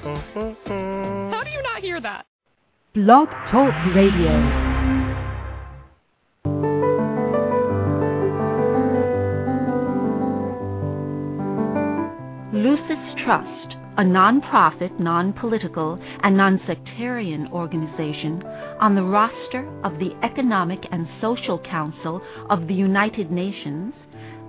How do you not hear that? Blog Talk Radio. Lucis Trust, a non-profit, non-political, and non-sectarian organization on the roster of the Economic and Social Council of the United Nations,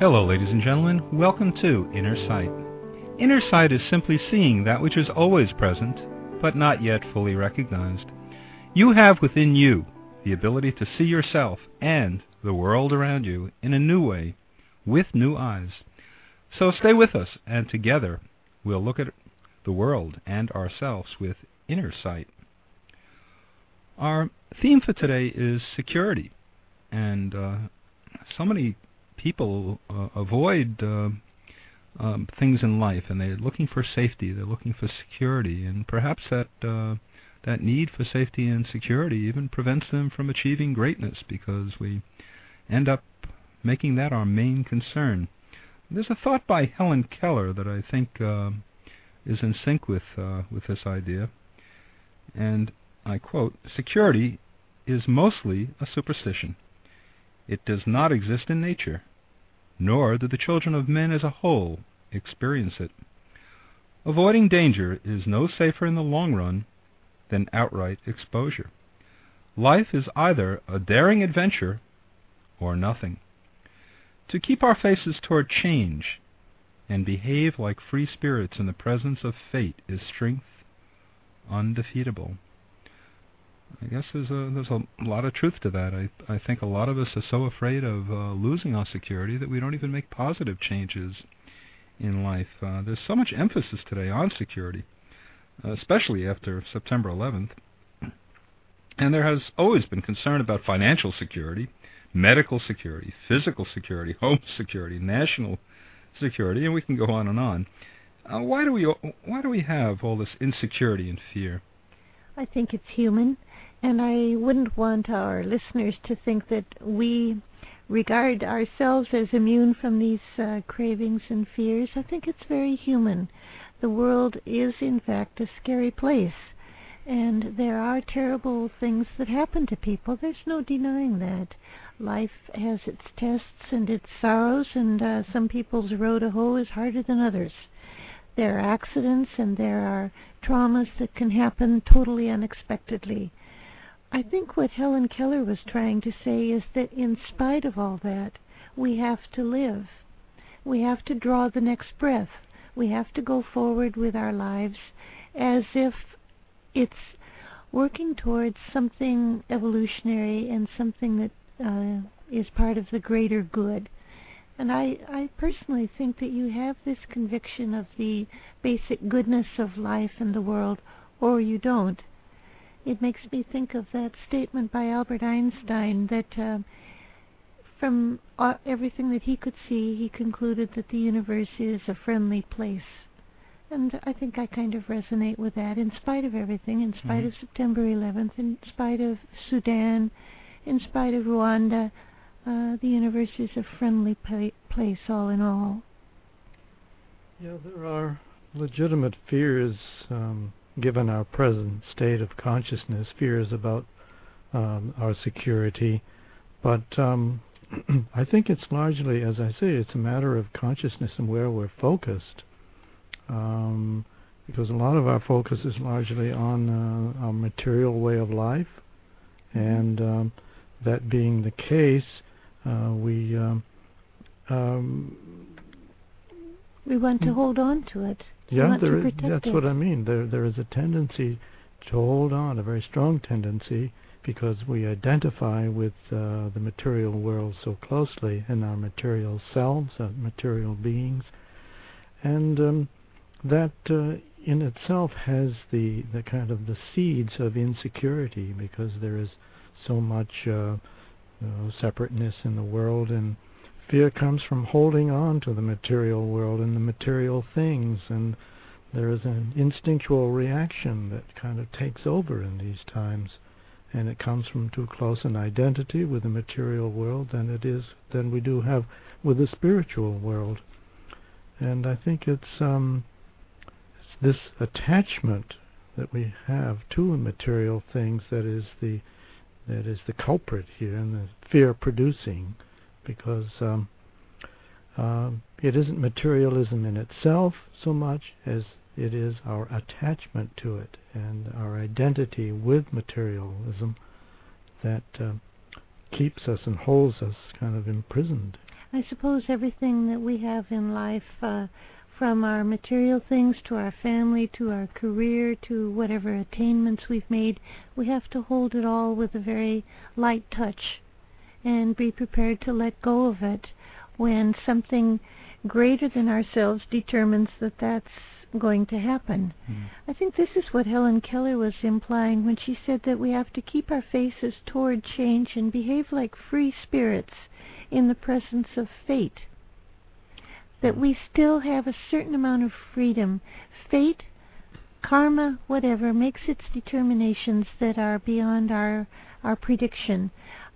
Hello, ladies and gentlemen. Welcome to Inner Sight. Inner sight is simply seeing that which is always present, but not yet fully recognized. You have within you the ability to see yourself and the world around you in a new way, with new eyes. So stay with us, and together we'll look at the world and ourselves with inner sight. Our theme for today is security, and uh, so many people uh, avoid uh, um, things in life, and they're looking for safety. They're looking for security, and perhaps that uh, that need for safety and security even prevents them from achieving greatness because we end up making that our main concern. There's a thought by Helen Keller that I think uh, is in sync with uh, with this idea, and I quote: "Security is mostly a superstition. It does not exist in nature, nor do the children of men as a whole experience it. Avoiding danger is no safer in the long run than outright exposure. Life is either a daring adventure or nothing. To keep our faces toward change and behave like free spirits in the presence of fate is strength undefeatable. I guess there's a there's a lot of truth to that. I I think a lot of us are so afraid of uh, losing our security that we don't even make positive changes in life. Uh, there's so much emphasis today on security, especially after September 11th. And there has always been concern about financial security, medical security, physical security, home security, national security, and we can go on and on. Uh, why do we why do we have all this insecurity and fear? I think it's human. And I wouldn't want our listeners to think that we regard ourselves as immune from these uh, cravings and fears. I think it's very human. The world is, in fact, a scary place. And there are terrible things that happen to people. There's no denying that. Life has its tests and its sorrows, and uh, some people's road to hoe is harder than others. There are accidents and there are traumas that can happen totally unexpectedly. I think what Helen Keller was trying to say is that in spite of all that, we have to live. We have to draw the next breath. We have to go forward with our lives as if it's working towards something evolutionary and something that uh, is part of the greater good. And I, I personally think that you have this conviction of the basic goodness of life and the world, or you don't it makes me think of that statement by Albert Einstein that uh, from uh, everything that he could see, he concluded that the universe is a friendly place. And I think I kind of resonate with that, in spite of everything, in spite Mhm. of September 11th, in spite of Sudan, in spite of Rwanda, uh, the universe is a friendly pla- place, all in all. Yeah, there are legitimate fears um, given our present state of consciousness, fears about um, our security. But um, I think it's largely, as I say, it's a matter of consciousness and where we're focused. Um, because a lot of our focus is largely on uh, our material way of life And um, that being the case, uh, we um, um, we want to Mm. hold on to it. Yeah, there is, that's it. what I mean. There there is a tendency to hold on, a very strong tendency, because we identify with uh, the material world so closely in our material selves, our material beings, and um, that uh, in itself has the the kind of the seeds of insecurity, because there is so much uh, separateness in the world and fear comes from holding on to the material world and the material things and there is an instinctual reaction that kind of takes over in these times and it comes from too close an identity with the material world than it is than we do have with the spiritual world. And i think it's um it's this attachment that we have to material things that is the that is the culprit here and the fear producing because um, uh, it isn't materialism in itself so much as it is our attachment to it and our identity with materialism that uh, keeps us and holds us kind of imprisoned. I suppose everything that we have in life, uh, from our material things to our family to our career to whatever attainments we've made, we have to hold it all with a very light touch and be prepared to let go of it when something greater than ourselves determines that that's going to happen. Hmm. I think this is what Helen Keller was implying when she said that we have to keep our faces toward change and behave like free spirits in the presence of fate. That we still have a certain amount of freedom. Fate, karma, whatever, makes its determinations that are beyond our our prediction.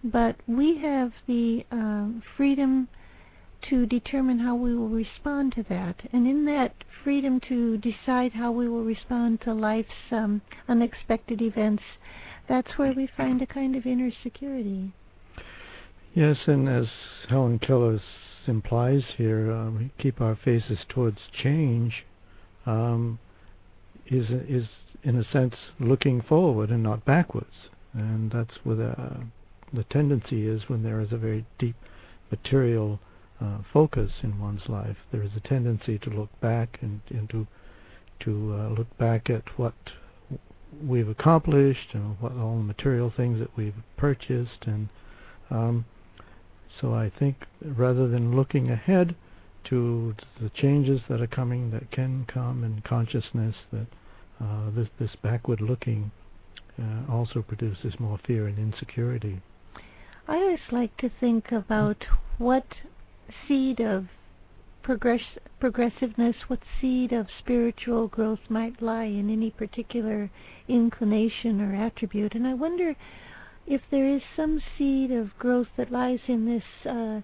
But we have the uh, freedom to determine how we will respond to that. And in that freedom to decide how we will respond to life's um, unexpected events, that's where we find a kind of inner security. Yes, and as Helen Keller implies here, uh, we keep our faces towards change. Um, is is in a sense looking forward and not backwards, and that's where the, the tendency is when there is a very deep material uh, focus in one's life. There is a tendency to look back and, and to to uh, look back at what we've accomplished and what all the material things that we've purchased and um, so I think rather than looking ahead to the changes that are coming that can come in consciousness that uh, this this backward looking uh, also produces more fear and insecurity. I always like to think about what seed of progress, progressiveness, what seed of spiritual growth might lie in any particular inclination or attribute. And I wonder if there is some seed of growth that lies in this uh,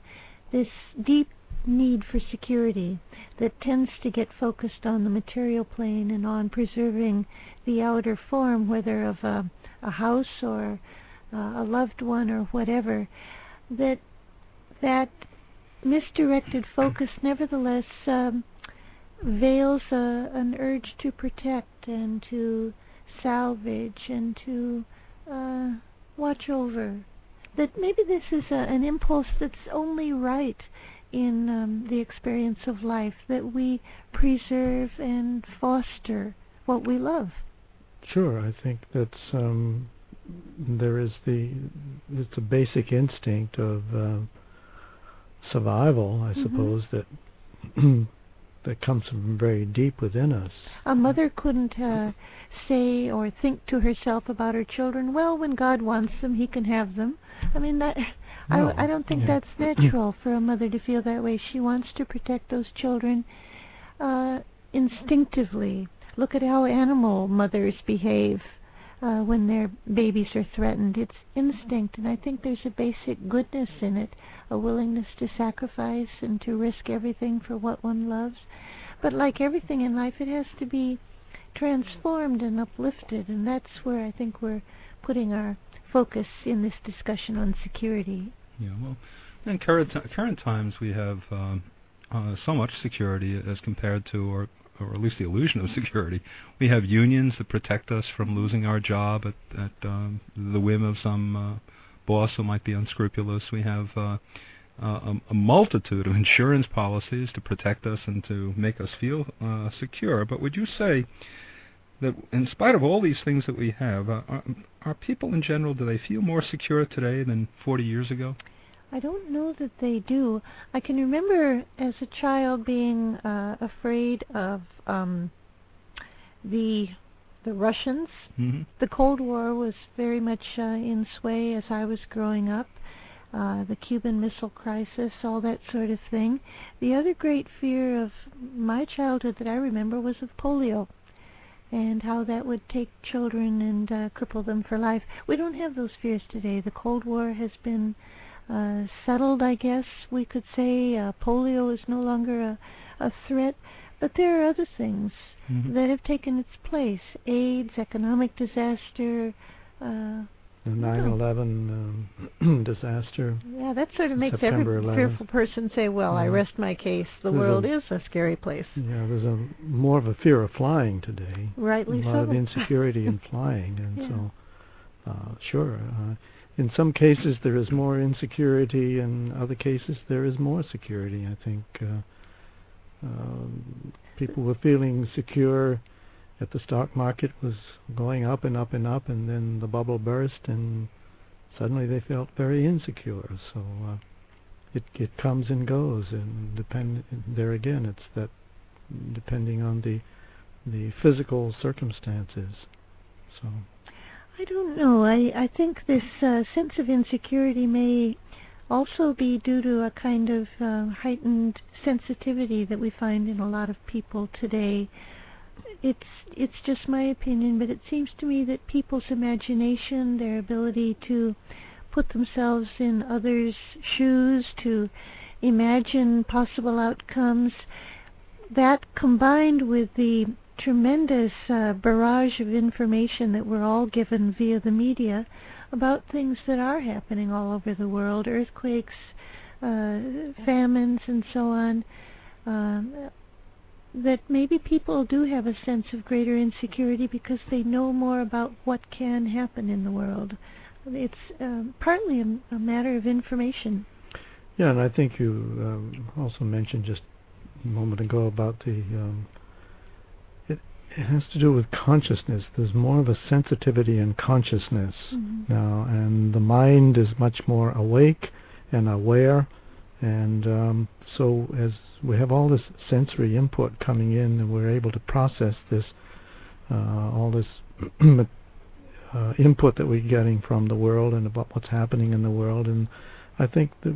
this deep need for security that tends to get focused on the material plane and on preserving the outer form, whether of a, a house or uh, a loved one or whatever, that that misdirected focus nevertheless um, veils a, an urge to protect and to salvage and to uh, watch over. That maybe this is a, an impulse that's only right in um, the experience of life, that we preserve and foster what we love. Sure, I think that's um, there is the it's a basic instinct of uh, survival, I Mhm. suppose that that comes from very deep within us. A mother couldn't uh, say or think to herself about her children, well, when God wants them, He can have them. I mean, that No, I, I don't think yeah. that's natural for a mother to feel that way. She wants to protect those children uh, instinctively. Look at how animal mothers behave uh, when their babies are threatened. It's instinct, and I think there's a basic goodness in it, a willingness to sacrifice and to risk everything for what one loves. But like everything in life, it has to be transformed and uplifted, and that's where I think we're putting our focus in this discussion on security. Yeah, well, in current current times we have um, uh, so much security as compared to, or or at least the illusion of security. We have unions that protect us from losing our job at, at um, the whim of some uh, boss who might be unscrupulous. We have uh, a, a multitude of insurance policies to protect us and to make us feel uh, secure. But would you say that, in spite of all these things that we have, uh, are, are people in general do they feel more secure today than 40 years ago? I don't know that they do. I can remember as a child being uh, afraid of um, the the Russians. Mm-hmm. The Cold War was very much uh, in sway as I was growing up. Uh, the Cuban Missile Crisis, all that sort of thing. The other great fear of my childhood that I remember was of polio and how that would take children and uh, cripple them for life. We don't have those fears today. The Cold War has been uh, settled, I guess we could say. Uh, polio is no longer a, a threat, but there are other things Mhm. that have taken its place: AIDS, economic disaster. Uh, The 9/11 um, disaster. yeah, that sort of makes September every 11th. fearful person say, "Well, I rest my case. The There's world a- is a scary place." Yeah, there's a more of a fear of flying today. Rightly a lot so. of insecurity in flying, and Yeah. so uh, sure. Uh, in some cases, there is more insecurity. In other cases, there is more security. I think uh, um, people were feeling secure at the stock market was going up and up and up, and then the bubble burst, and suddenly they felt very insecure. So uh, it it comes and goes, and depend there again. It's that depending on the the physical circumstances. So I don't know. I I think this uh, sense of insecurity may also be due to a kind of uh, heightened sensitivity that we find in a lot of people today. It's it's just my opinion, but it seems to me that people's imagination, their ability to put themselves in others' shoes, to imagine possible outcomes, that combined with the tremendous uh, barrage of information that we're all given via the media about things that are happening all over the world earthquakes, uh, famines, and so on. Um, that maybe people do have a sense of greater insecurity because they know more about what can happen in the world. It's um, partly a, a matter of information. yeah, and I think you um, also mentioned just a moment ago about the um, it has to do with consciousness. There's more of a sensitivity in consciousness Mhm. now, and the mind is much more awake and aware. And um, so, as we have all this sensory input coming in, and we're able to process this, uh, all this uh, input that we're getting from the world and about what's happening in the world, and I think that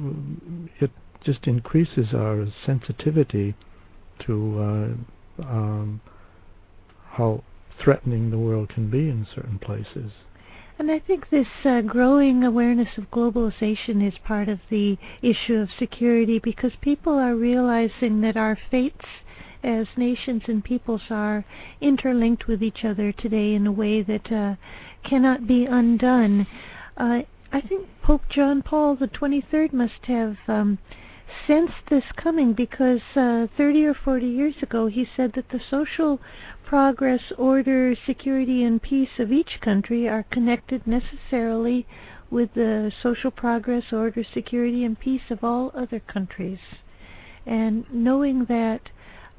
it just increases our sensitivity to uh, um, how threatening the world can be in certain places. And I think this uh, growing awareness of globalization is part of the issue of security because people are realizing that our fates as nations and peoples are interlinked with each other today in a way that uh, cannot be undone. Uh, I think Pope John Paul the 23rd must have um, sensed this coming because uh, 30 or 40 years ago he said that the social progress, order, security, and peace of each country are connected necessarily with the social progress, order, security, and peace of all other countries. And knowing that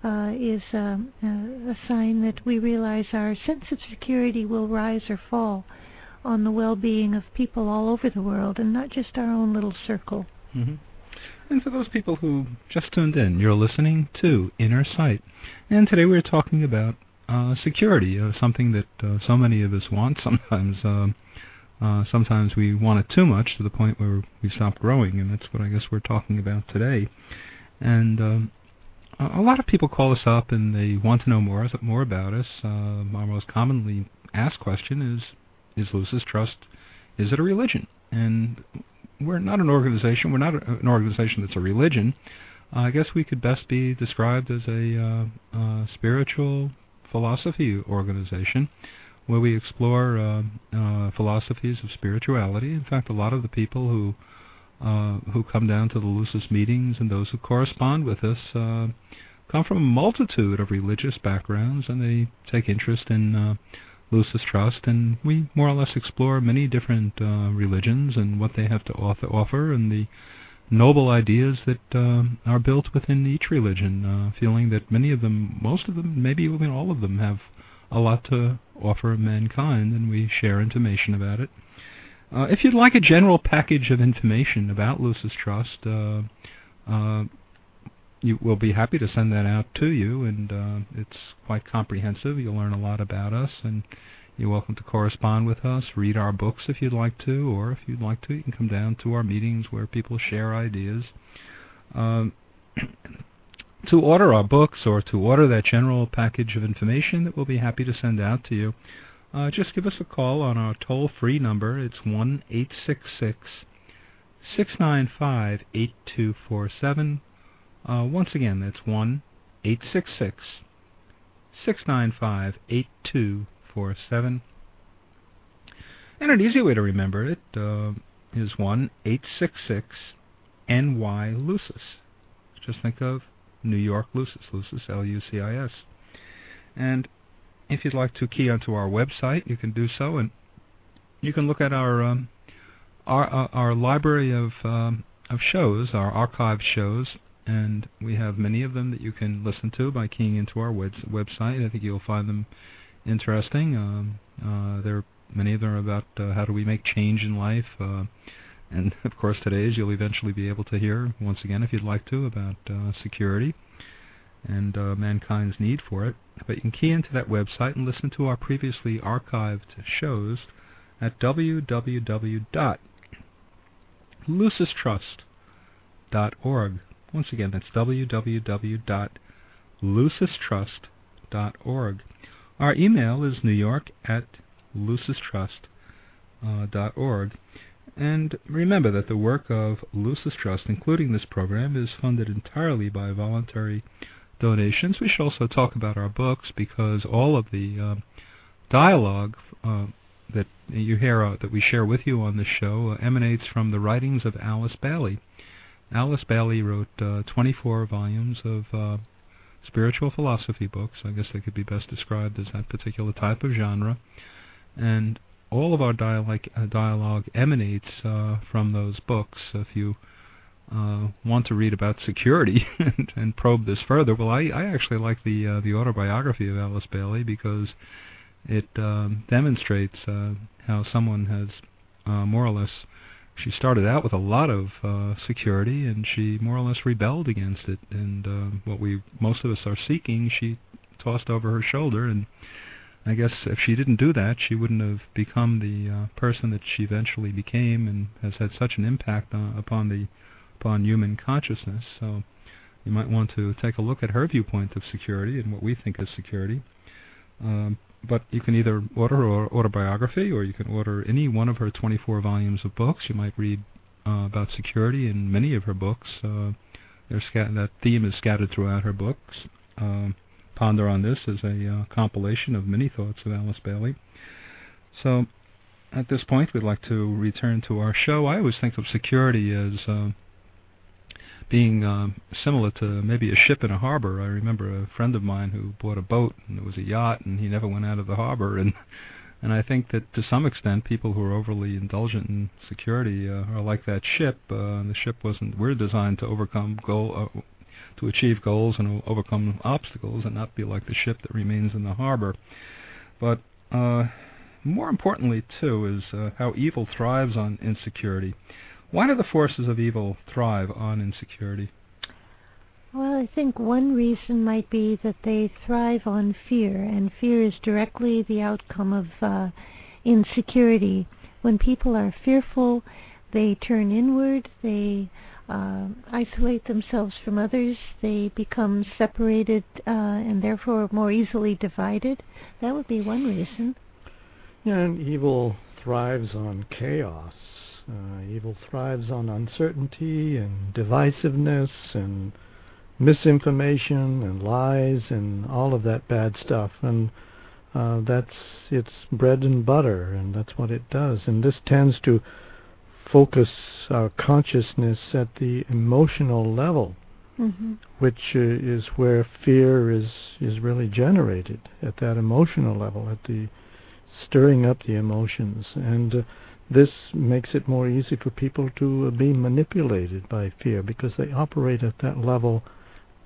uh, is um, uh, a sign that we realize our sense of security will rise or fall on the well-being of people all over the world and not just our own little circle. hmm And for those people who just tuned in, you're listening to Inner Sight. And today we're talking about uh, security, uh, something that uh, so many of us want. Sometimes, um uh, sometimes we want it too much to the point where we stop growing, and that's what I guess we're talking about today. And um, a a lot of people call us up and they want to know more more about us. Uh, our most commonly asked question is, "Is Lucis Trust? Is it a religion?" And we're not an organization. We're not a, an organization that's a religion. Uh, I guess we could best be described as a uh, uh, spiritual philosophy organization where we explore uh, uh, philosophies of spirituality. In fact, a lot of the people who uh, who come down to the Lucis meetings and those who correspond with us uh, come from a multitude of religious backgrounds, and they take interest in uh, Lucis Trust, and we more or less explore many different uh, religions and what they have to offer, and the noble ideas that uh, are built within each religion. Uh, feeling that many of them, most of them, maybe even all of them, have a lot to offer mankind, and we share information about it. Uh, if you'd like a general package of information about Lucis Trust, uh, uh, you we'll be happy to send that out to you, and uh, it's quite comprehensive. You'll learn a lot about us, and you're welcome to correspond with us, read our books if you'd like to, or if you'd like to, you can come down to our meetings where people share ideas. Um, to order our books or to order that general package of information that we'll be happy to send out to you, uh, just give us a call on our toll-free number. It's one eight six six six nine five eight two four seven. Uh, once again, that's one eight six six six nine five eight two four seven. And an easy way to remember it uh, is one eight six six NY Lucis. Just think of New York Lucis, Lucis L U C I S. And if you'd like to key onto our website, you can do so, and you can look at our um, our uh, our library of um, of shows, our archived shows, and we have many of them that you can listen to by keying into our web- website. I think you'll find them interesting. Um, uh, there many of them are about uh, how do we make change in life, uh, and of course today's you'll eventually be able to hear once again if you'd like to about uh, security and uh, mankind's need for it. But you can key into that website and listen to our previously archived shows at www.lucistrust.org. Once again, that's www.lucistrust.org. Our email is newyork at lucistrust.org. And remember that the work of Lucis Trust, including this program, is funded entirely by voluntary donations. We should also talk about our books because all of the uh, dialogue uh, that you hear uh, that we share with you on this show uh, emanates from the writings of Alice Bailey. Alice Bailey wrote uh, 24 volumes of uh, spiritual philosophy books. I guess they could be best described as that particular type of genre. And all of our dialogue, dialogue emanates from those books. If you uh, want to read about security and, and, probe this further, well, I, I actually like the uh, the autobiography of Alice Bailey because it um, demonstrates uh, how someone has uh, more or less. She started out with a lot of uh, security, and she more or less rebelled against it. And uh, what we most of us are seeking, she tossed over her shoulder. And I guess if she didn't do that, she wouldn't have become the person that she eventually became, and has had such an impact upon the upon human consciousness. So you might want to take a look at her viewpoint of security and what we think is security. Um, but you can either order her autobiography or you can order any one of her 24 volumes of books. You might read uh, about security in many of her books. Uh, scat- that theme is scattered throughout her books. Um, Ponder on This is a uh, compilation of many thoughts of Alice Bailey. So at this point, we'd like to return to our show. I always think of security as uh, being um, similar to maybe a ship in a harbor. I remember a friend of mine who bought a boat and it was a yacht and he never went out of the harbor and and I think that to some extent people who are overly indulgent in security uh, are like that ship. Uh, the ship wasn't we're designed to overcome goal uh, to achieve goals and overcome obstacles and not be like the ship that remains in the harbor. But uh, more importantly, too, is uh, how evil thrives on insecurity. Why do the forces of evil thrive on insecurity? Well, I think one reason might be that they thrive on fear, and fear is directly the outcome of uh, insecurity. When people are fearful, they turn inward, they uh, isolate themselves from others, they become separated uh, and therefore more easily divided. That would be one reason. Yeah, and evil thrives on chaos. Uh, evil thrives on uncertainty and divisiveness and misinformation and lies and all of that bad stuff. And uh, that's its bread and butter, and that's what it does. And this tends to focus our consciousness at the emotional level. Mm-hmm. which uh, is where fear is is really generated at that emotional level, at the stirring up the emotions, and uh, this makes it more easy for people to uh, be manipulated by fear because they operate at that level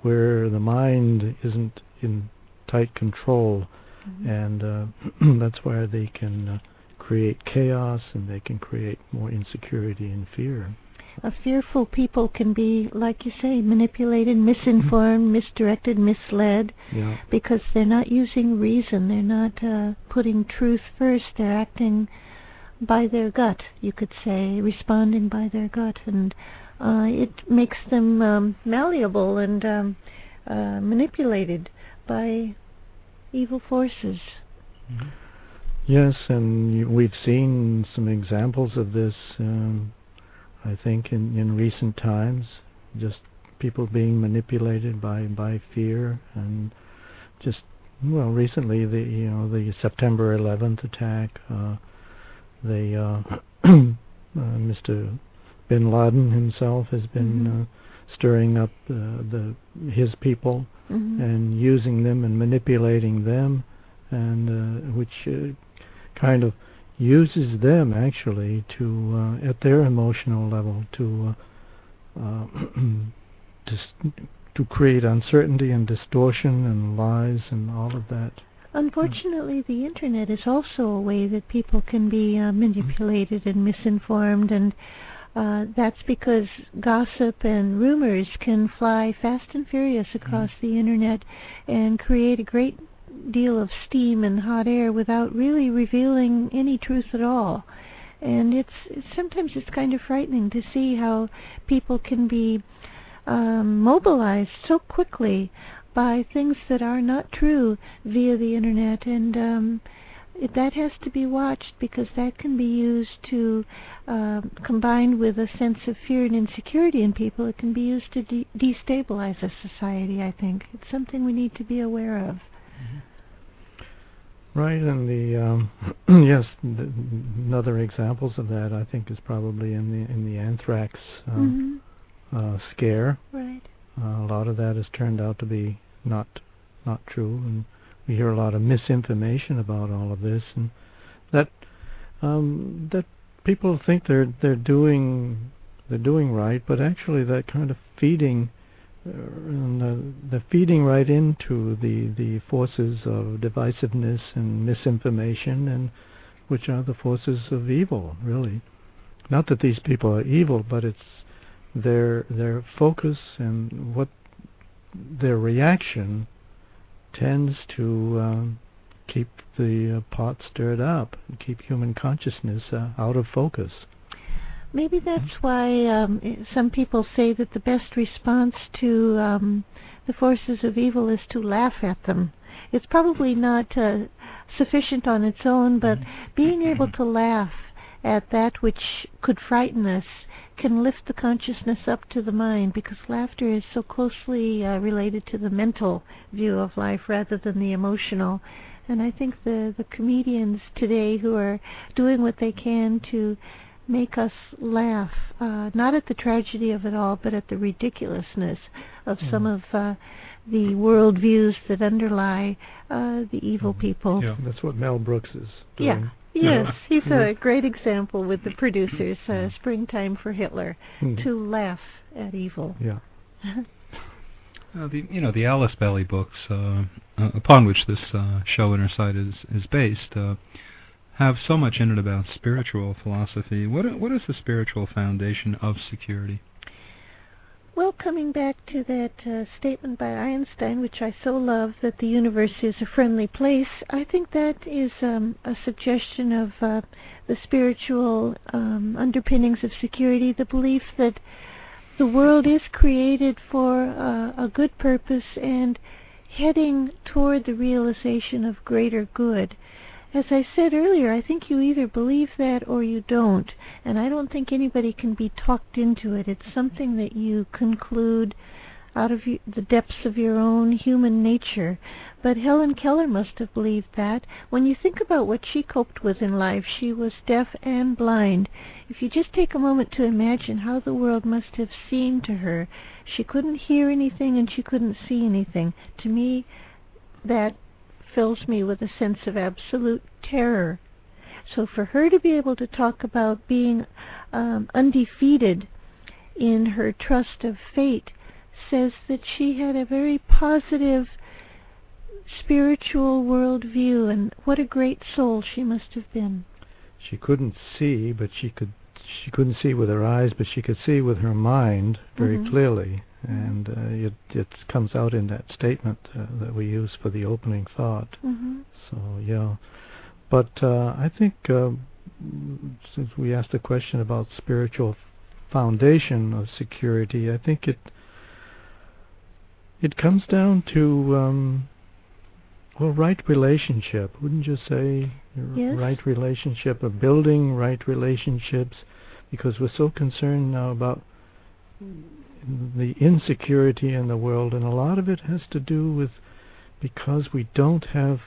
where the mind isn't in tight control, Mm-hmm. and uh, that's where they can uh, create chaos and they can create more insecurity and fear. A fearful people can be, like you say, manipulated, misinformed, misdirected, misled, Yeah. because they're not using reason. They're not uh, putting truth first. They're acting by their gut, you could say, responding by their gut, and uh, it makes them um, malleable and um, uh, manipulated by evil forces. Yes, and we've seen some examples of this. Um, I think in in recent times, just people being manipulated by by fear and just well, recently the you know the September 11th attack, uh, the uh, uh, Mr. Bin Laden himself has been Mhm. uh, stirring up uh, the his people Mhm. and using them and manipulating them, and uh, which uh, kind of uses them actually to uh, at their emotional level to uh, uh, to to create uncertainty and distortion and lies and all of that. Unfortunately, the internet is also a way that people can be uh, manipulated and misinformed, and uh, that's because gossip and rumors can fly fast and furious across the internet and create a great deal of steam and hot air without really revealing any truth at all. And it's, it's sometimes it's kind of frightening to see how people can be um, mobilized so quickly by things that are not true via the internet, and um, it, that has to be watched because that can be used to, uh, combined with a sense of fear and insecurity in people, it can be used to de- destabilize a society. I think it's something we need to be aware of. Right, and the um, yes, the, another examples of that I think is probably in the in the anthrax uh, hmm uh, scare. Right. Uh, a lot of that has turned out to be not not true, and we hear a lot of misinformation about all of this, and that um, that people think they're they're doing they're doing right, but actually that kind of feeding uh, and the, the feeding right into the the forces of divisiveness and misinformation, and which are the forces of evil, really. Not that these people are evil, but it's their their focus and what their reaction tends to um, keep the uh, pot stirred up and keep human consciousness uh, out of focus. Maybe that's why um, some people say that the best response to um, the forces of evil is to laugh at them. It's probably not uh, sufficient on its own, but being able to laugh at that which could frighten us can lift the consciousness up to the mind because laughter is so closely uh, related to the mental view of life rather than the emotional. And I think the, the comedians today who are doing what they can to make us laugh, uh, not at the tragedy of it all, but at the ridiculousness of some of uh, the world views that underlie uh, the evil people. Yeah. That's what Mel Brooks is doing. Yeah. Doing. Yes, he's a Mhm. great example with the producers, uh, Springtime for Hitler, Mhm. to laugh at evil. Yeah. Uh, the you know the Alice Bailey books uh, uh, upon which this uh, show Inner Sight is is based uh, have so much in it about spiritual philosophy. What what is the spiritual foundation of security? Well, coming back to that uh, statement by Einstein, which I so love, that the universe is a friendly place, I think that is um, a suggestion of uh, the spiritual um, underpinnings of security, the belief that the world is created for uh, a good purpose and heading toward the realization of greater good. As I said earlier, I think you either believe that or you don't, and I don't think anybody can be talked into it. It's something that you conclude out of the depths of your own human nature. But Helen Keller must have believed that. When you think about what she coped with in life, she was deaf and blind. If you just take a moment to imagine how the world must have seemed to her, she couldn't hear anything and she couldn't see anything. To me, that fills me with a sense of absolute terror. So for her to be able to talk about being um, undefeated in her trust of fate says that she had a very positive spiritual world view, and what a great soul she must have been. She couldn't see, but she could. She couldn't see with her eyes, but she could see with her mind very Mhm. clearly, and uh, it it comes out in that statement uh, that we use for the opening thought. Mm-hmm. So yeah, but uh, I think uh, since we asked the question about spiritual foundation of security, I think it it comes down to um, well, right relationship. Wouldn't you say Yes. right relationship, or building right relationships? Because we're so concerned now about the insecurity in the world, and a lot of it has to do with because we don't have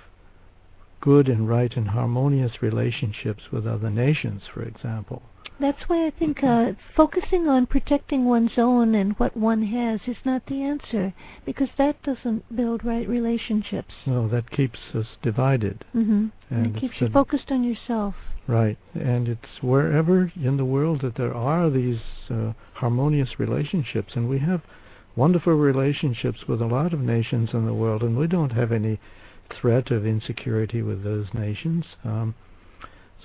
good and right and harmonious relationships with other nations, for example. That's why I think uh, focusing on protecting one's own and what one has is not the answer, because that doesn't build right relationships. No, that keeps us divided. Mm-hmm. And it keeps you focused on yourself. Right, and it's wherever in the world that there are these uh, harmonious relationships, and we have wonderful relationships with a lot of nations in the world, and we don't have any threat of insecurity with those nations. Um,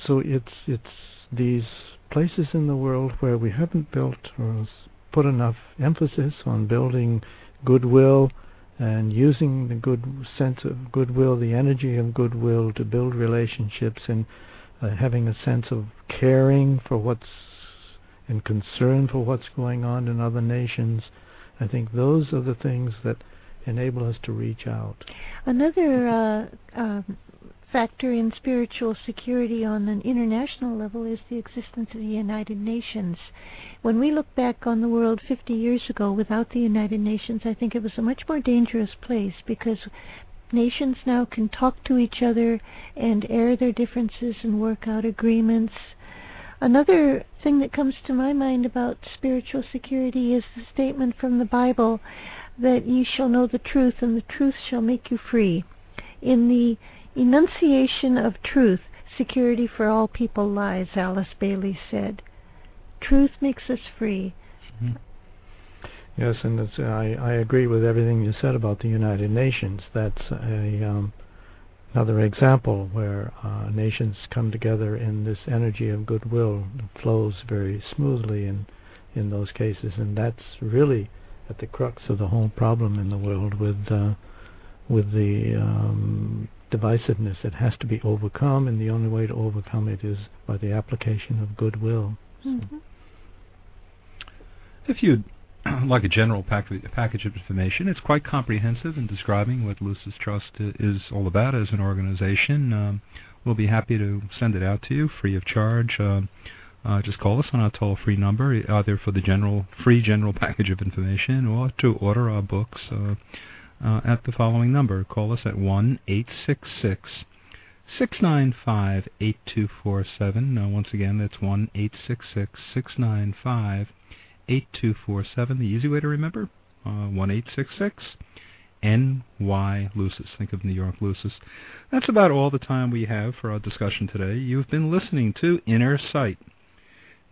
so it's it's these places in the world where we haven't built or put enough emphasis on building goodwill and using the good sense of goodwill, the energy of goodwill to build relationships and uh, having a sense of caring for what's and concern for what's going on in other nations. I think those are the things that enable us to reach out. Another uh, um factor in spiritual security on an international level is the existence of the United Nations. When we look back on the world 50 years ago without the United Nations, I think it was a much more dangerous place because nations now can talk to each other and air their differences and work out agreements. Another thing that comes to my mind about spiritual security is the statement from the Bible that ye shall know the truth and the truth shall make you free. In the enunciation of truth, security for all people lies, Alice Bailey said. Truth makes us free. Yes, and I, I agree with everything you said about the United Nations. That's a um, another example where uh, nations come together in this energy of goodwill flows very smoothly in in those cases, and that's really at the crux of the whole problem in the world with uh, with the um, divisiveness that has to be overcome, and the only way to overcome it is by the application of goodwill. Mhm. If you'd like a general pack- package of information, it's quite comprehensive in describing what Lucis Trust is all about as an organization. Um, we'll be happy to send it out to you free of charge. Um uh, just call us on our toll-free number, either for the general free general package of information or to order our books uh, uh, at the following number. Call us at one eight six six six nine five eight two four seven. Now, once again, that's one eight six six six nine five 8247. The easy way to remember, uh, 1866 NY Lucis. Think of New York Lucis. That's about all the time we have for our discussion today. You've been listening to Inner Sight.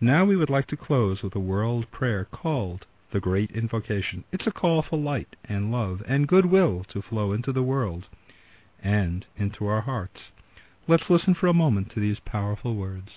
Now we would like to close with a world prayer called the Great Invocation. It's a call for light and love and goodwill to flow into the world and into our hearts. Let's listen for a moment to these powerful words.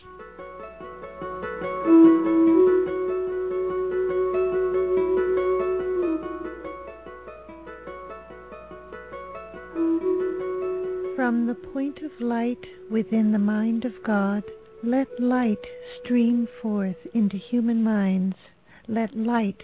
From the point of light within the mind of God, let light stream forth into human minds. Let light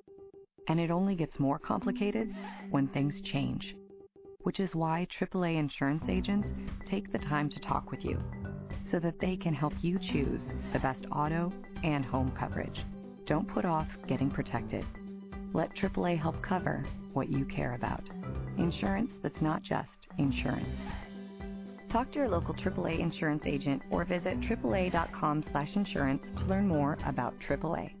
and it only gets more complicated when things change, which is why AAA insurance agents take the time to talk with you so that they can help you choose the best auto and home coverage. Don't put off getting protected. Let AAA help cover what you care about. Insurance that's not just insurance. Talk to your local AAA insurance agent or visit AAA.com/insurance to learn more about AAA.